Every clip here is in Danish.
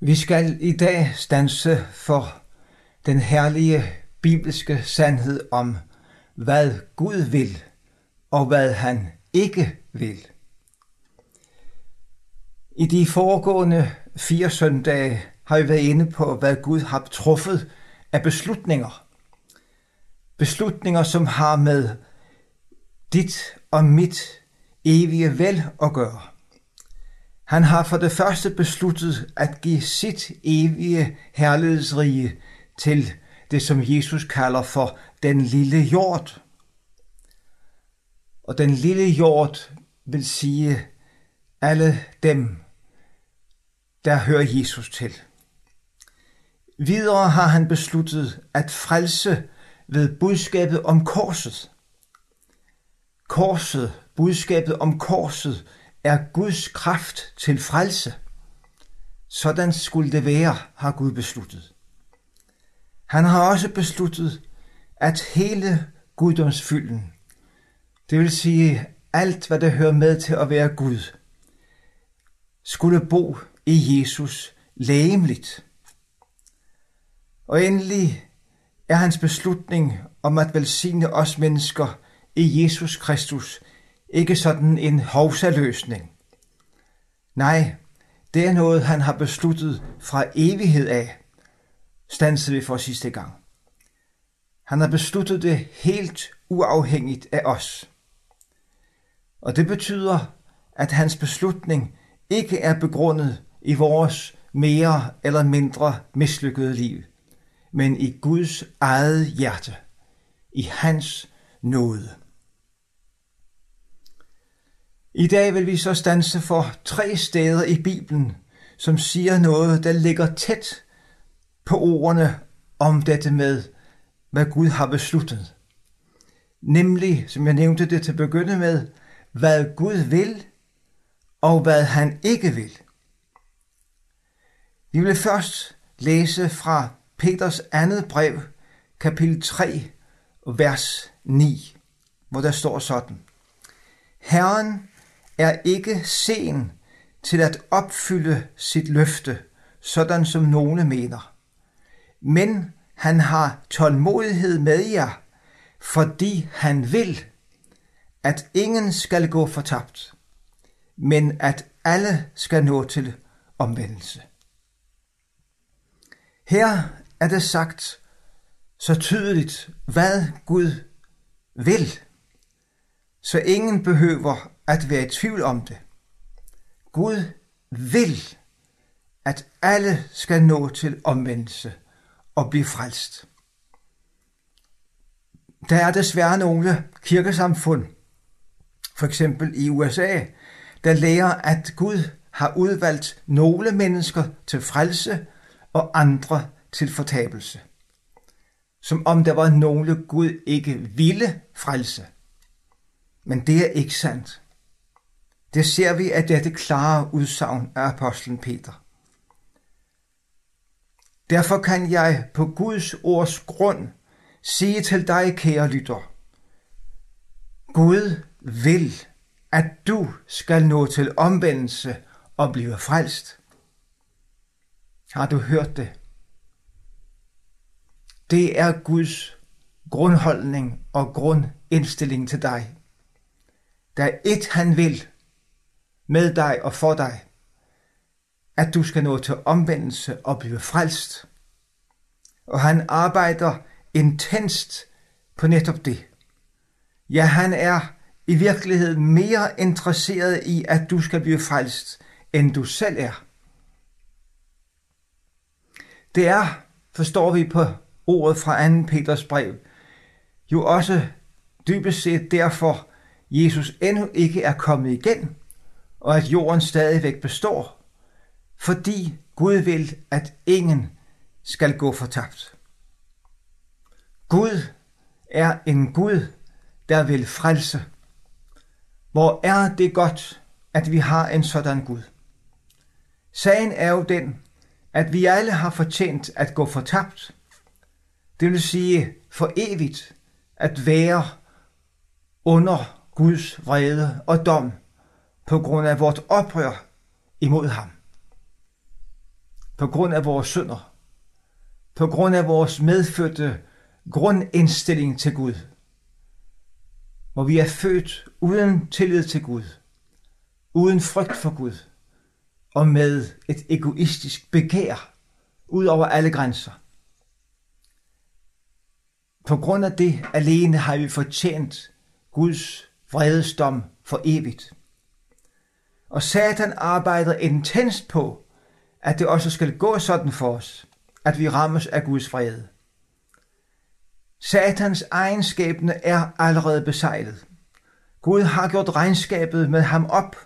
Vi skal i dag stanse for den herlige bibelske sandhed om, hvad Gud vil og hvad han ikke vil. I de foregående fire søndage har vi været inde på, hvad Gud har truffet af beslutninger. Beslutninger, som har med dit og mit evige vel at gøre. Han har for det første besluttet at give sit evige herlighedsrige til det, som Jesus kalder for den lille jord. Og den lille jord vil sige alle dem, der hører Jesus til. Videre har han besluttet at frelse ved budskabet om korset. Korset, budskabet om korset, er Guds kraft til frelse. Sådan skulle det være, har Gud besluttet. Han har også besluttet, at hele guddomsfylden, det vil sige alt, hvad der hører med til at være Gud, skulle bo i Jesus lægemligt. Og endelig er hans beslutning om at velsigne os mennesker i Jesus Kristus ikke sådan en hovsaløsning. Nej, det er noget, han har besluttet fra evighed af, stansede vi for sidste gang. Han har besluttet det helt uafhængigt af os. Og det betyder, at hans beslutning ikke er begrundet i vores mere eller mindre mislykkede liv, men i Guds eget hjerte, i hans nåde. I dag vil vi så stanse for tre steder i Bibelen, som siger noget, der ligger tæt på ordene om dette med, hvad Gud har besluttet. Nemlig, som jeg nævnte det til at begynde med, hvad Gud vil, og hvad han ikke vil. Vi vil først læse fra Peters andet brev, kapitel 3, vers 9, hvor der står sådan. Herren er ikke sen til at opfylde sit løfte, sådan som nogle mener. Men han har tålmodighed med jer, fordi han vil, at ingen skal gå fortabt, men at alle skal nå til omvendelse. Her er det sagt så tydeligt, hvad Gud vil, så ingen behøver at være i tvivl om det. Gud vil, at alle skal nå til omvendelse og blive frelst. Der er desværre nogle kirkesamfund, for eksempel i USA, der lærer, at Gud har udvalgt nogle mennesker til frelse og andre til fortabelse. Som om der var nogle Gud ikke ville frelse. Men det er ikke sandt. Det ser vi af dette klare udsagn af apostlen Peter. Derfor kan jeg på Guds ords grund sige til dig, kære lytter, Gud vil, at du skal nå til omvendelse og blive frelst. Har du hørt det? Det er Guds grundholdning og grundindstilling til dig. Der er et, han vil, med dig og for dig, at du skal nå til omvendelse og blive frelst. Og han arbejder intenst på netop det. Ja, han er i virkeligheden mere interesseret i, at du skal blive frelst, end du selv er. Det er, forstår vi på ordet fra 2. Peters brev, jo også dybest set derfor, Jesus endnu ikke er kommet igen, og at jorden stadigvæk består, fordi Gud vil, at ingen skal gå fortabt. Gud er en Gud, der vil frelse. Hvor er det godt, at vi har en sådan Gud. Sagen er jo den, at vi alle har fortjent at gå fortabt. Det vil sige for evigt at være under Guds vrede og dom på grund af vort oprør imod ham. på grund af vores synder, på grund af vores medfødte grundindstilling til Gud, hvor vi er født uden tillid til Gud, uden frygt for Gud, og med et egoistisk begær ud over alle grænser. På grund af det alene har vi fortjent Guds vredesdom for evigt. Og Satan arbejder intenst på, at det også skal gå sådan for os, at vi rammes af Guds vrede. Satans egenskabene er allerede besejlet. Gud har gjort regnskabet med ham op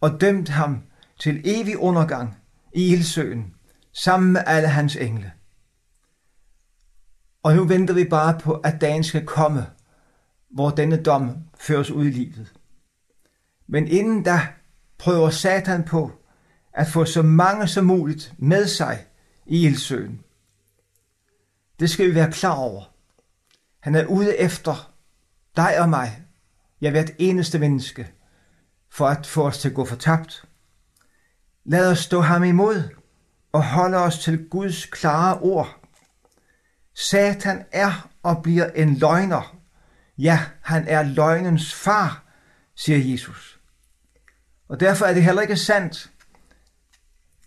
og dømt ham til evig undergang i ildsøen, sammen med alle hans engle. Og nu venter vi bare på, at dagen skal komme, hvor denne dom føres ud i livet. Men inden da prøver Satan på at få så mange som muligt med sig i ildsøen. Det skal vi være klar over. Han er ude efter dig og mig, jeg er hvert eneste menneske, for at få os til at gå fortabt. Lad os stå ham imod og holde os til Guds klare ord. Satan er og bliver en løgner. Ja, han er løgnens far, siger Jesus. Og derfor er det heller ikke sandt,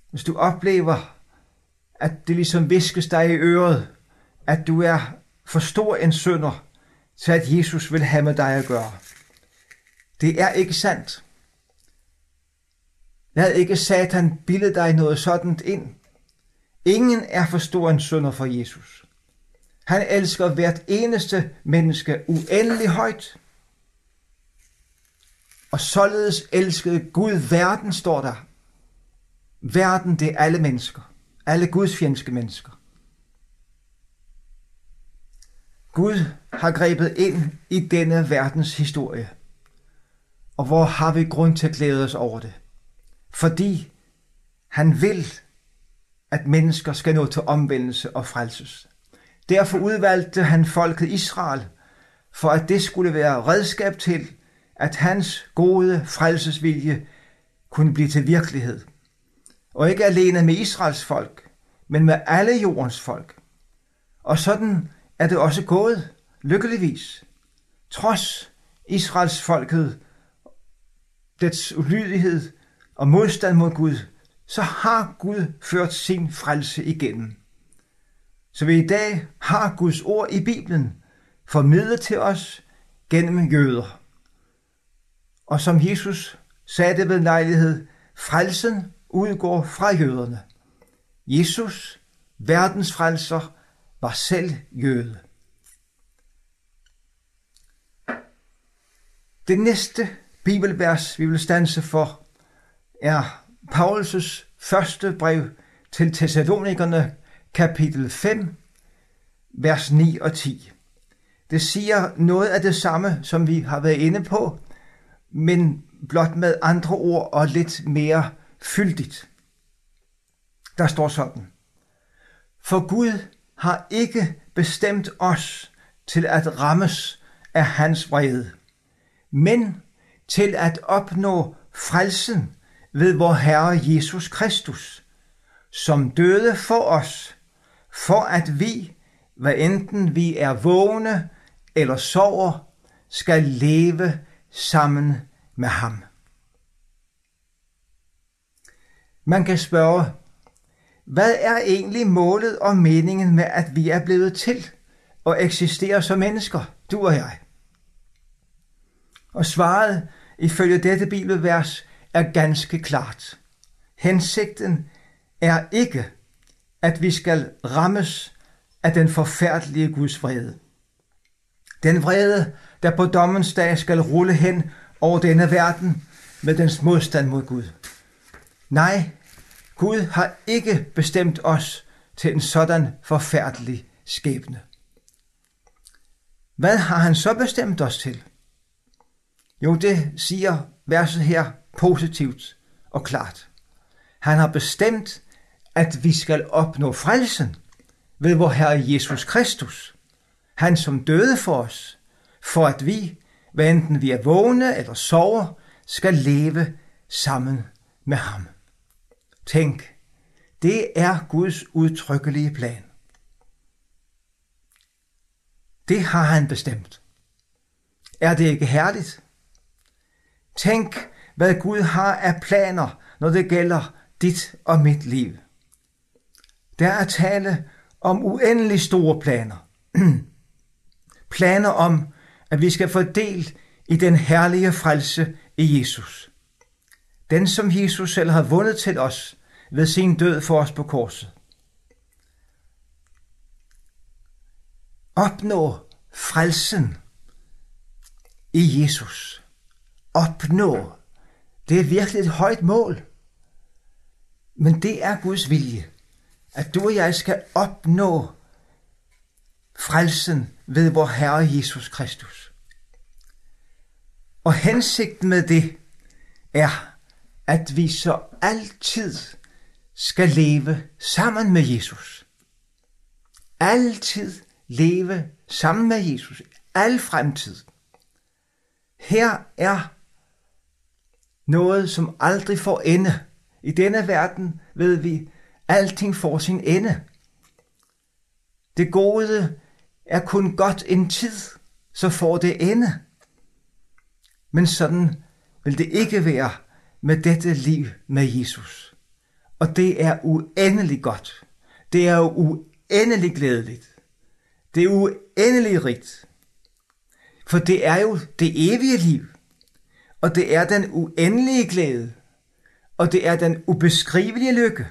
hvis du oplever, at det ligesom viskes dig i øret, at du er for stor en sønder, til at Jesus vil have med dig at gøre. Det er ikke sandt. Lad ikke Satan bilde dig noget sådan ind. Ingen er for stor en sønder for Jesus. Han elsker hvert eneste menneske uendelig højt. Og således elskede Gud verden, står der. Verden, det er alle mennesker. Alle gudsfjendske mennesker. Gud har grebet ind i denne verdens historie. Og hvor har vi grund til at glæde os over det? Fordi han vil, at mennesker skal nå til omvendelse og frelses. Derfor udvalgte han folket Israel, for at det skulle være redskab til, at hans gode frelsesvilje kunne blive til virkelighed. Og ikke alene med Israels folk, men med alle jordens folk. Og sådan er det også gået, lykkeligvis. Trods Israels folket, dets ulydighed og modstand mod Gud, så har Gud ført sin frelse igennem. Så vi i dag har Guds ord i Bibelen formidlet til os gennem jøder. Og som Jesus sagde det ved lejlighed, frelsen udgår fra jøderne. Jesus, verdens frelser, var selv jøde. Det næste bibelvers, vi vil stanse for, er Paulus' første brev til Thessalonikerne, kapitel 5, vers 9 og 10. Det siger noget af det samme, som vi har været inde på, men blot med andre ord og lidt mere fyldigt. Der står sådan. For Gud har ikke bestemt os til at rammes af hans vrede, men til at opnå frelsen ved vor Herre Jesus Kristus, som døde for os, for at vi, hvad enten vi er vågne eller sover, skal leve sammen med ham. Man kan spørge, hvad er egentlig målet og meningen med, at vi er blevet til og eksisterer som mennesker, du og jeg? Og svaret ifølge dette bibelvers er ganske klart. Hensigten er ikke, at vi skal rammes af den forfærdelige Guds vrede. Den vrede, der på dommens dag skal rulle hen over denne verden med dens modstand mod Gud. Nej, Gud har ikke bestemt os til en sådan forfærdelig skæbne. Hvad har han så bestemt os til? Jo, det siger verset her positivt og klart. Han har bestemt, at vi skal opnå frelsen ved vor Herre Jesus Kristus. Han som døde for os, for at vi, hvad enten vi er vågne eller sover, skal leve sammen med ham. Tænk, Det er Guds udtrykkelige plan. Det har han bestemt. Er det ikke herligt? Tænk, hvad Gud har af planer, når det gælder dit og mit liv. Der er tale om uendelig store planer. planer om, at vi skal få del i den herlige frelse i Jesus. Den, som Jesus selv har vundet til os ved sin død for os på korset. Opnå frelsen i Jesus. Opnå. Det er virkelig et højt mål. Men det er Guds vilje, at du og jeg skal opnå frelsen ved vor Herre Jesus Kristus. Og hensigten med det er, at vi så altid skal leve sammen med Jesus. Altid leve sammen med Jesus. Al fremtid. Her er noget, som aldrig får ende. I denne verden ved vi, alting får sin ende. Det gode er kun godt en tid, så får det ende. Men sådan vil det ikke være med dette liv med Jesus. Og det er uendelig godt. Det er uendelig glædeligt. Det er uendelig rigt. For det er jo det evige liv. Og det er den uendelige glæde. Og det er den ubeskrivelige lykke.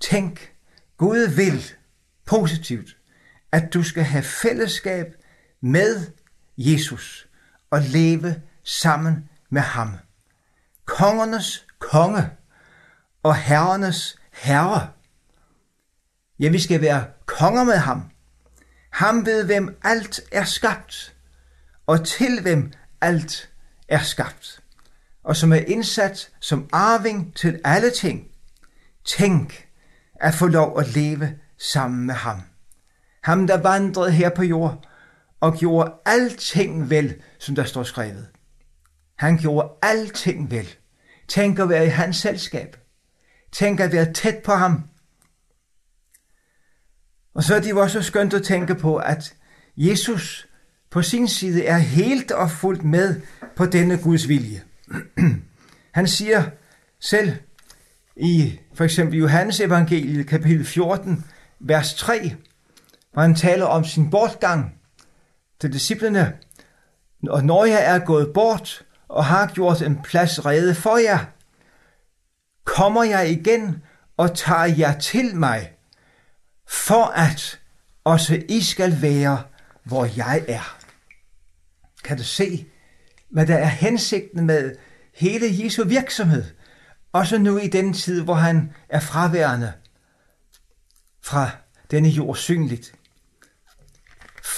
Tænk, Gud vil positivt, at du skal have fællesskab med Jesus og leve sammen med ham. Kongernes konge og herrenes herre. Ja, vi skal være konger med ham. Ham ved hvem alt er skabt, og til hvem alt er skabt, og som er indsat som arving til alle ting. Tænk at få lov at leve sammen med ham. Ham, der vandrede her på jord og gjorde alting vel, som der står skrevet. Han gjorde alting vel. Tænk at være i hans selskab. Tænk at være tæt på ham. Og så er det jo også skønt at tænke på, at Jesus på sin side er helt og fuldt med på denne Guds vilje. Han siger selv i for eksempel Johannes evangeliet kapitel 14, vers 3, hvor han taler om sin bortgang til disciplene. Og når jeg er gået bort og har gjort en plads rede for jer, kommer jeg igen og tager jer til mig, for at også I skal være, hvor jeg er. Kan du se, hvad der er hensigten med hele Jesu virksomhed, også nu i den tid, hvor han er fraværende fra denne jord synligt,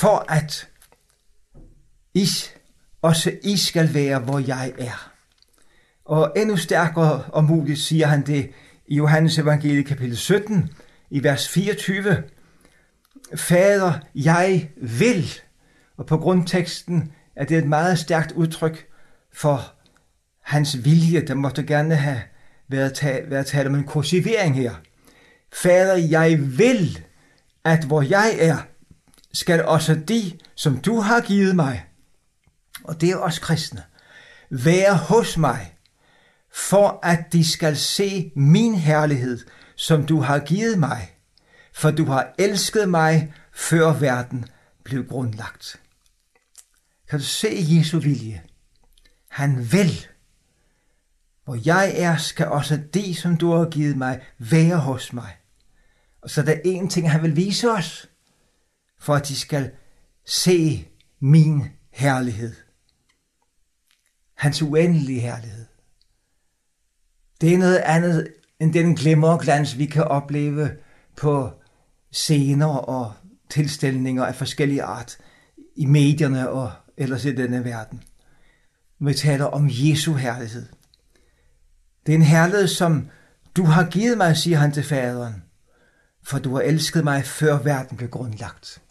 for at I, også I skal være, hvor jeg er. Og endnu stærkere og muligt siger han det i Johannes evangelie kapitel 17 i vers 24. Fader, jeg vil. Og på grundteksten er det et meget stærkt udtryk for hans vilje. Der måtte gerne have været, talt, været talt om en kursivering her. Fader, jeg vil, at hvor jeg er, skal også de, som du har givet mig, og det er også kristne, være hos mig, for at de skal se min herlighed, som du har givet mig, for du har elsket mig, før verden blev grundlagt. Kan du se Jesu vilje? Han vil. Hvor jeg er, skal også de, som du har givet mig, være hos mig. Og så er der en ting, han vil vise os, for at de skal se min herlighed. Hans uendelige herlighed. Det er noget andet end den glimmer og glans, vi kan opleve på scener og tilstelninger af forskellige art i medierne og ellers i denne verden. Vi taler om Jesu herlighed. Det er en herlighed, som du har givet mig, siger han til faderen, for du har elsket mig, før verden blev grundlagt.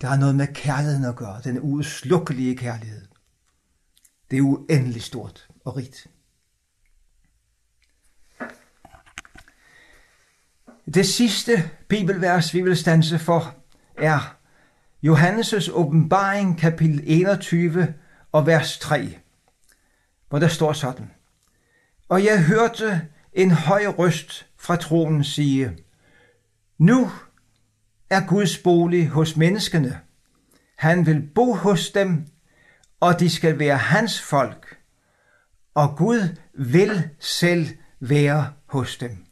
Det har noget med kærligheden at gøre, den uudslukkelige kærlighed. Det er uendelig stort og rigt. Det sidste bibelvers, vi vil stanse for, er Johannes' åbenbaring, kapitel 21 og vers 3, hvor der står sådan. Og jeg hørte en høj røst fra tronen sige, Nu er Guds bolig hos menneskene. Han vil bo hos dem, og de skal være hans folk, og Gud vil selv være hos dem.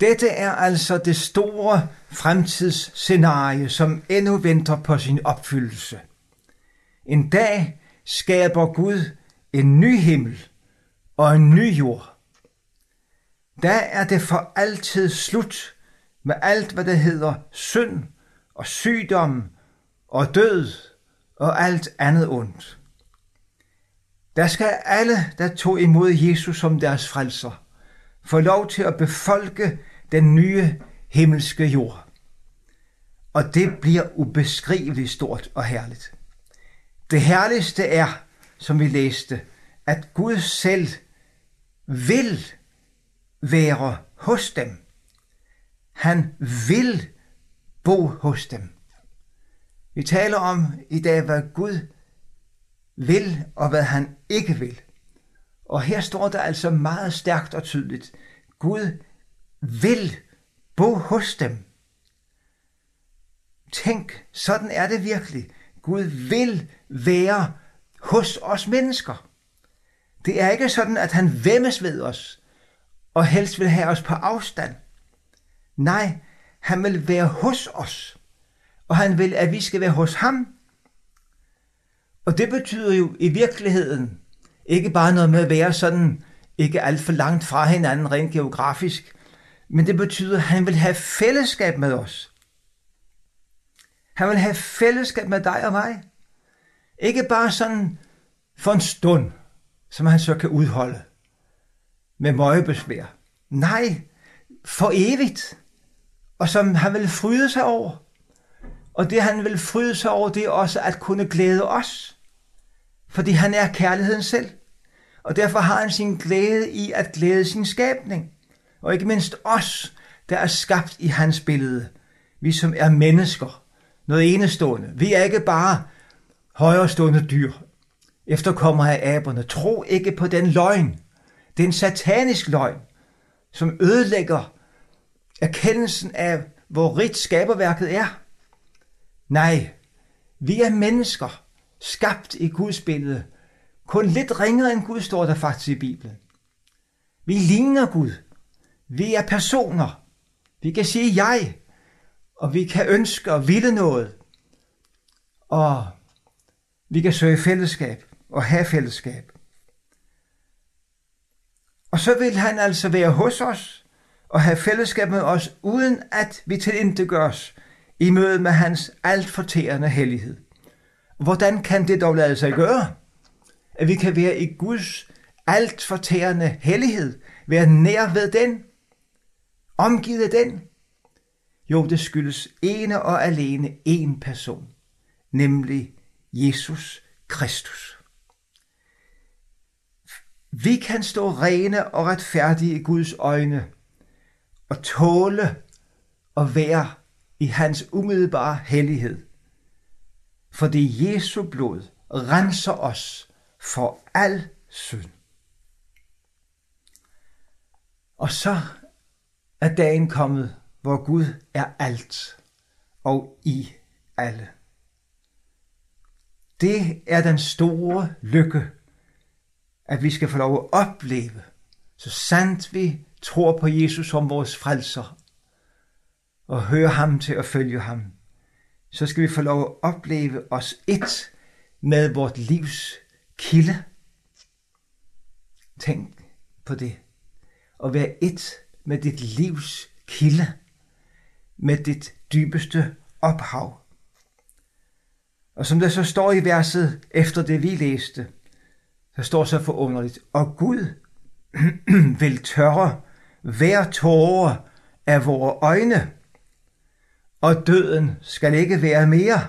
Dette er altså det store fremtidsscenarie, som endnu venter på sin opfyldelse. En dag skaber Gud en ny himmel og en ny jord. Der er det for altid slut med alt, hvad der hedder synd og sygdom og død og alt andet ondt. Der skal alle, der tog imod Jesus som deres frelser, få lov til at befolke den nye himmelske jord. Og det bliver ubeskriveligt stort og herligt. Det herligste er, som vi læste, at Gud selv vil være hos dem. Han vil bo hos dem. Vi taler om i dag, hvad Gud vil og hvad han ikke vil. Og her står der altså meget stærkt og tydeligt. Gud vil bo hos dem. Tænk, sådan er det virkelig. Gud vil være hos os mennesker. Det er ikke sådan, at han væmmes ved os, og helst vil have os på afstand. Nej, han vil være hos os, og han vil, at vi skal være hos ham. Og det betyder jo i virkeligheden ikke bare noget med at være sådan, ikke alt for langt fra hinanden rent geografisk, men det betyder, at han vil have fællesskab med os. Han vil have fællesskab med dig og mig. Ikke bare sådan for en stund, som han så kan udholde med møgebesvær. Nej, for evigt. Og som han vil fryde sig over. Og det han vil fryde sig over, det er også at kunne glæde os. Fordi han er kærligheden selv. Og derfor har han sin glæde i at glæde sin skabning. Og ikke mindst os, der er skabt i hans billede. Vi som er mennesker. Noget enestående. Vi er ikke bare højrestående dyr. Efterkommer af aberne. Tro ikke på den løgn. Det er en satanisk løgn, som ødelægger erkendelsen af, hvor rigt skaberværket er. Nej, vi er mennesker, skabt i Guds billede. Kun lidt ringere end Gud står der faktisk i Bibelen. Vi ligner Gud. Vi er personer. Vi kan sige jeg, og vi kan ønske og ville noget. Og vi kan søge fællesskab og have fællesskab. Og så vil han altså være hos os og have fællesskab med os, uden at vi tilintetgøres i møde med hans alt fortærende hellighed. Hvordan kan det dog lade sig gøre? At vi kan være i Guds alt fortærende hellighed, være nær ved den, omgivet af den? Jo, det skyldes ene og alene en person, nemlig Jesus Kristus. Vi kan stå rene og retfærdige i Guds øjne og tåle at være i hans umiddelbare hellighed. For det Jesu blod renser os for al synd. Og så er dagen kommet, hvor Gud er alt og i alle. Det er den store lykke, at vi skal få lov at opleve, så sandt vi tror på Jesus som vores frelser, og høre ham til at følge ham, så skal vi få lov at opleve os et med vort livs kilde. Tænk på det. Og være et med dit livs kilde, med dit dybeste ophav. Og som der så står i verset efter det vi læste, der står så forunderligt, og Gud vil tørre hver tåre af vores øjne, og døden skal ikke være mere,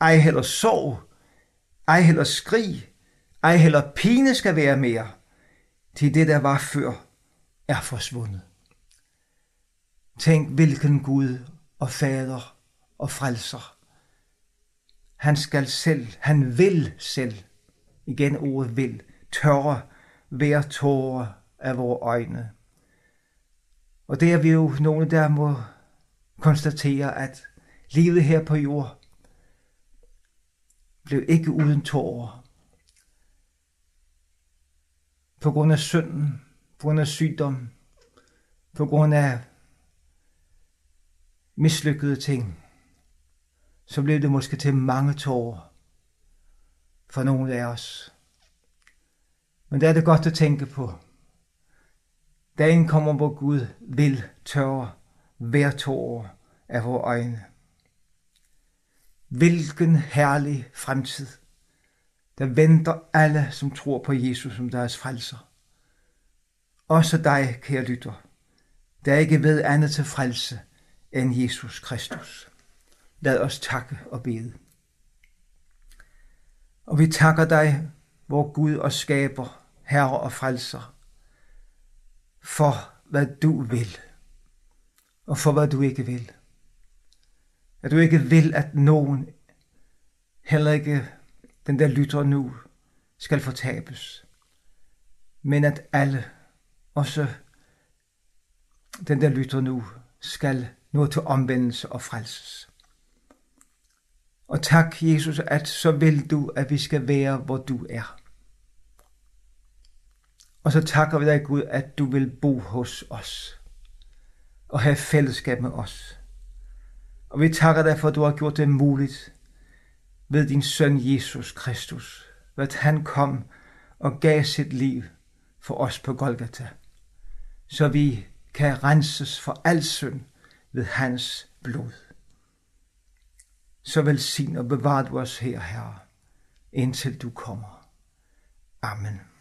ej heller sorg, ej heller skrig, ej heller pine skal være mere, til det der var før er forsvundet. Tænk, hvilken Gud og Fader og Frelser. Han skal selv, han vil selv, igen ordet vil, tørre hver tåre af vores øjne. Og det er vi jo nogle, der må konstatere, at livet her på jord blev ikke uden tårer. På grund af synden, på grund af sygdom, på grund af mislykkede ting, så blev det måske til mange tårer for nogle af os. Men det er det godt at tænke på. Dagen kommer, hvor Gud vil tørre hver tårer af vores øjne. Hvilken herlig fremtid, der venter alle, som tror på Jesus som deres frelser. Også dig, kære lytter, der ikke ved andet til frelse end Jesus Kristus. Lad os takke og bede. Og vi takker dig, vor Gud og skaber, Herre og frelser, for hvad du vil, og for hvad du ikke vil. At du ikke vil, at nogen, heller ikke den der lytter nu, skal fortabes, men at alle, også den der lytter nu, skal nå til omvendelse og frelses. Og tak, Jesus, at så vil du, at vi skal være, hvor du er. Og så takker vi dig, Gud, at du vil bo hos os og have fællesskab med os. Og vi takker dig for, at du har gjort det muligt ved din søn Jesus Kristus, at han kom og gav sit liv for os på Golgata, så vi kan renses for al synd ved hans blod. Så velsign og bevar du os her, Herre, indtil du kommer. Amen.